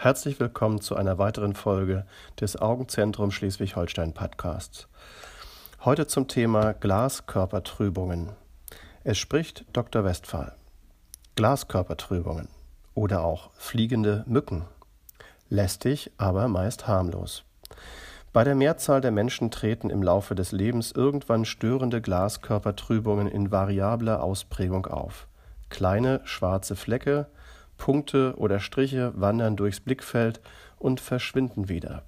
Herzlich willkommen zu einer weiteren Folge des Augenzentrum Schleswig-Holstein Podcasts. Heute zum Thema Glaskörpertrübungen. Es spricht Dr. Westphal. Glaskörpertrübungen oder auch fliegende Mücken. Lästig, aber meist harmlos. Bei der Mehrzahl der Menschen treten im Laufe des Lebens irgendwann störende Glaskörpertrübungen in variabler Ausprägung auf. Kleine schwarze Flecke, Punkte oder Striche wandern durchs Blickfeld und verschwinden wieder.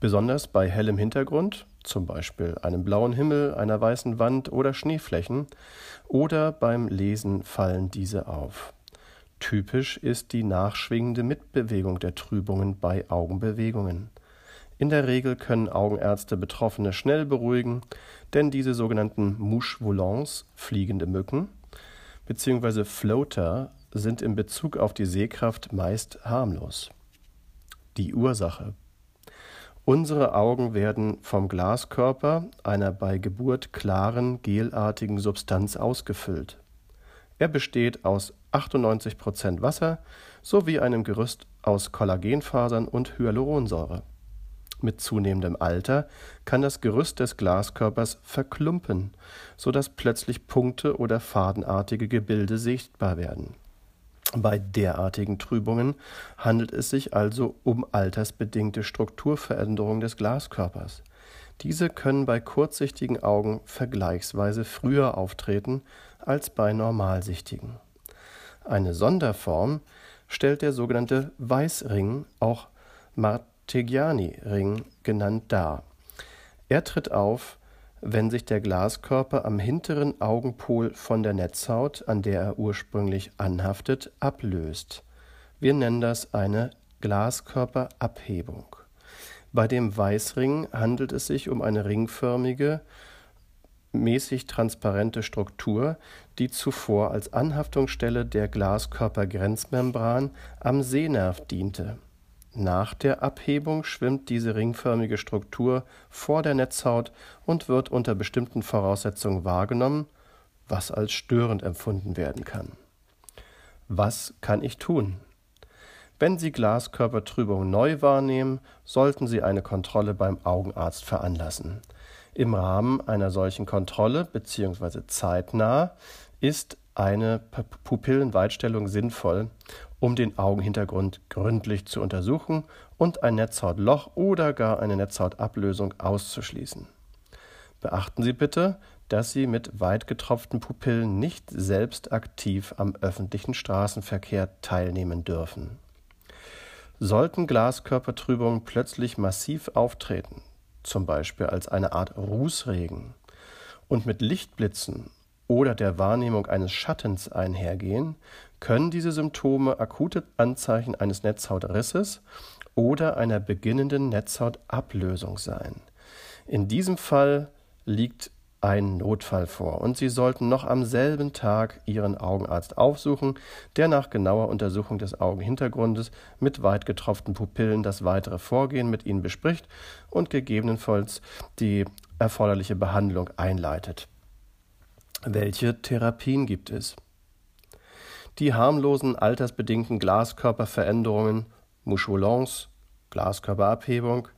Besonders bei hellem Hintergrund, zum Beispiel einem blauen Himmel, einer weißen Wand oder Schneeflächen, oder beim Lesen fallen diese auf. Typisch ist die nachschwingende Mitbewegung der Trübungen bei Augenbewegungen. In der Regel können Augenärzte Betroffene schnell beruhigen, denn diese sogenannten Mouches volants, fliegende Mücken, bzw. Floater sind in Bezug auf die Sehkraft meist harmlos. Die Ursache Unsere Augen werden vom Glaskörper, einer bei Geburt klaren, gelartigen Substanz ausgefüllt. Er besteht aus 98 Prozent Wasser sowie einem Gerüst aus Kollagenfasern und Hyaluronsäure. Mit zunehmendem Alter kann das Gerüst des Glaskörpers verklumpen, so dass plötzlich Punkte oder fadenartige Gebilde sichtbar werden. Bei derartigen Trübungen handelt es sich also um altersbedingte Strukturveränderungen des Glaskörpers. Diese können bei kurzsichtigen Augen vergleichsweise früher auftreten als bei normalsichtigen. Eine Sonderform stellt der sogenannte Weißring, auch Martegiani-Ring genannt, dar. Er tritt auf, wenn sich der Glaskörper am hinteren Augenpol von der Netzhaut, an der er ursprünglich anhaftet, ablöst. Wir nennen das eine Glaskörperabhebung. Bei dem Weißring handelt es sich um eine ringförmige, mäßig transparente Struktur, die zuvor als Anhaftungsstelle der Glaskörpergrenzmembran am Sehnerv diente. Nach der Abhebung schwimmt diese ringförmige Struktur vor der Netzhaut und wird unter bestimmten Voraussetzungen wahrgenommen, was als störend empfunden werden kann. Was kann ich tun? Wenn Sie Glaskörpertrübung neu wahrnehmen, sollten Sie eine Kontrolle beim Augenarzt veranlassen. Im Rahmen einer solchen Kontrolle bzw. zeitnah ist eine Pupillenweitstellung sinnvoll, um den Augenhintergrund gründlich zu untersuchen und ein Netzhautloch oder gar eine Netzhautablösung auszuschließen. Beachten Sie bitte, dass Sie mit weit getropften Pupillen nicht selbst aktiv am öffentlichen Straßenverkehr teilnehmen dürfen. Sollten Glaskörpertrübungen plötzlich massiv auftreten, zum Beispiel als eine Art Rußregen, und mit Lichtblitzen oder der Wahrnehmung eines Schattens einhergehen, können diese Symptome akute Anzeichen eines Netzhautrisses oder einer beginnenden Netzhautablösung sein. In diesem Fall liegt ein Notfall vor und Sie sollten noch am selben Tag Ihren Augenarzt aufsuchen, der nach genauer Untersuchung des Augenhintergrundes mit weit getropften Pupillen das weitere Vorgehen mit Ihnen bespricht und gegebenenfalls die erforderliche Behandlung einleitet. Welche Therapien gibt es? Die harmlosen altersbedingten Glaskörperveränderungen, Moucholons, Glaskörperabhebung,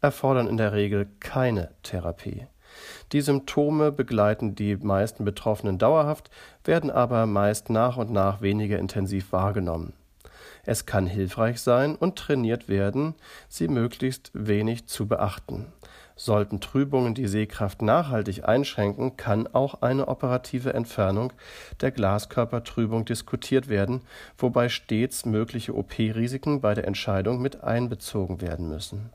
erfordern in der Regel keine Therapie. Die Symptome begleiten die meisten Betroffenen dauerhaft, werden aber meist nach und nach weniger intensiv wahrgenommen. Es kann hilfreich sein und trainiert werden, sie möglichst wenig zu beachten. Sollten Trübungen die Sehkraft nachhaltig einschränken, kann auch eine operative Entfernung der Glaskörpertrübung diskutiert werden, wobei stets mögliche OP-Risiken bei der Entscheidung mit einbezogen werden müssen.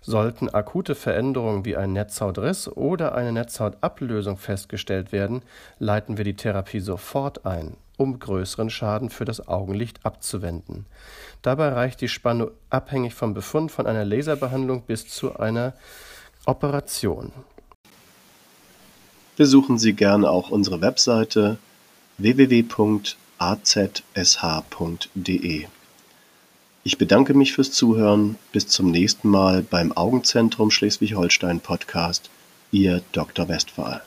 Sollten akute Veränderungen wie ein Netzhautriss oder eine Netzhautablösung festgestellt werden, leiten wir die Therapie sofort ein, um größeren Schaden für das Augenlicht abzuwenden. Dabei reicht die Spanne abhängig vom Befund von einer Laserbehandlung bis zu einer Operation. Besuchen Sie gerne auch unsere Webseite www.azsh.de. Ich bedanke mich fürs Zuhören. Bis zum nächsten Mal beim Augenzentrum Schleswig-Holstein Podcast. Ihr Dr. Westphal.